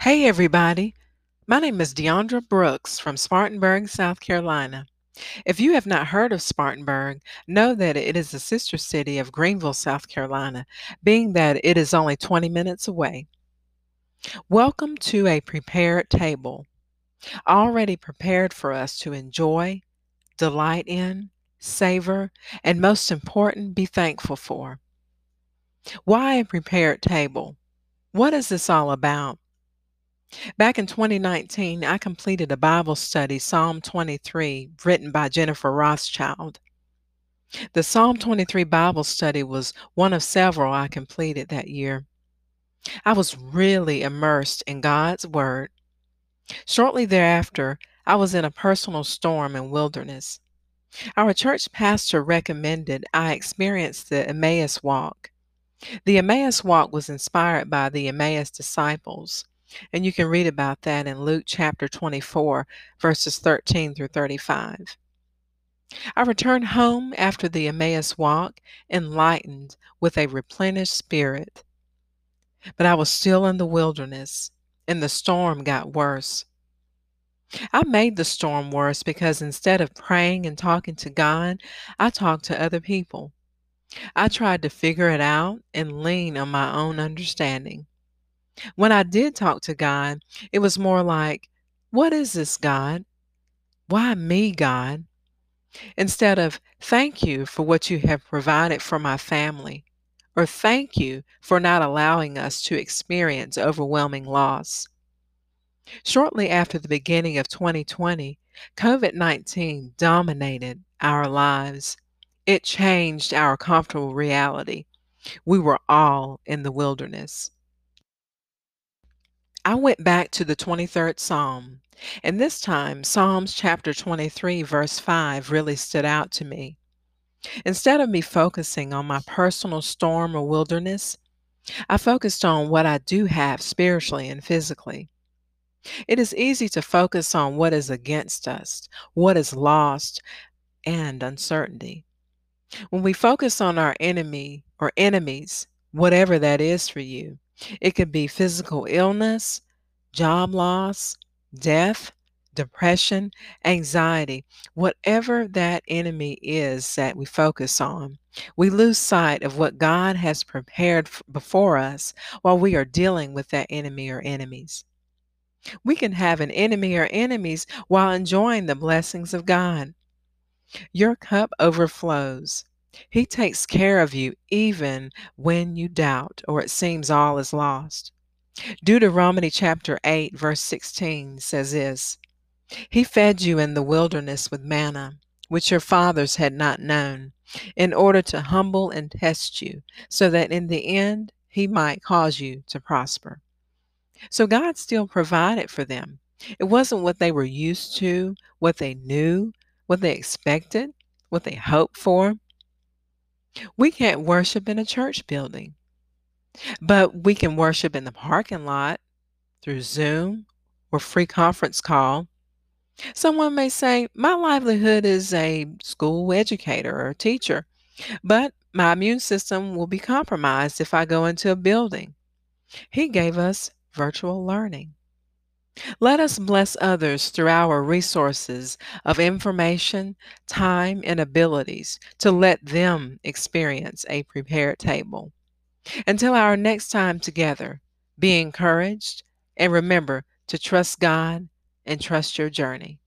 Hey, everybody. My name is Diandra Brooks from Spartanburg, South Carolina. If you have not heard of Spartanburg, know that it is a sister city of Greenville, South Carolina, being that it is only 20 minutes away. Welcome to a prepared table, already prepared for us to enjoy, delight in, savor, and most important, be thankful for. Why a prepared table? What is this all about? Back in 2019, I completed a Bible study, Psalm 23, written by Jennifer Rothschild. The Psalm 23 Bible study was one of several I completed that year. I was really immersed in God's Word. Shortly thereafter, I was in a personal storm and wilderness. Our church pastor recommended I experience the Emmaus Walk. The Emmaus Walk was inspired by the Emmaus disciples and you can read about that in Luke chapter 24, verses 13 through 35. I returned home after the Emmaus walk, enlightened with a replenished spirit. But I was still in the wilderness, and the storm got worse. I made the storm worse because instead of praying and talking to God, I talked to other people. I tried to figure it out and lean on my own understanding. When I did talk to God, it was more like, What is this, God? Why me, God? Instead of, Thank you for what you have provided for my family, or Thank you for not allowing us to experience overwhelming loss. Shortly after the beginning of 2020, COVID 19 dominated our lives. It changed our comfortable reality. We were all in the wilderness. I went back to the 23rd Psalm, and this time Psalms chapter 23, verse 5 really stood out to me. Instead of me focusing on my personal storm or wilderness, I focused on what I do have spiritually and physically. It is easy to focus on what is against us, what is lost, and uncertainty. When we focus on our enemy or enemies, whatever that is for you, it could be physical illness, job loss, death, depression, anxiety, whatever that enemy is that we focus on. We lose sight of what God has prepared before us while we are dealing with that enemy or enemies. We can have an enemy or enemies while enjoying the blessings of God. Your cup overflows. He takes care of you even when you doubt or it seems all is lost. Deuteronomy chapter 8, verse 16 says this He fed you in the wilderness with manna, which your fathers had not known, in order to humble and test you, so that in the end he might cause you to prosper. So God still provided for them. It wasn't what they were used to, what they knew, what they expected, what they hoped for. We can't worship in a church building, but we can worship in the parking lot through Zoom or free conference call. Someone may say, My livelihood is a school educator or teacher, but my immune system will be compromised if I go into a building. He gave us virtual learning. Let us bless others through our resources of information, time, and abilities to let them experience a prepared table. Until our next time together, be encouraged and remember to trust God and trust your journey.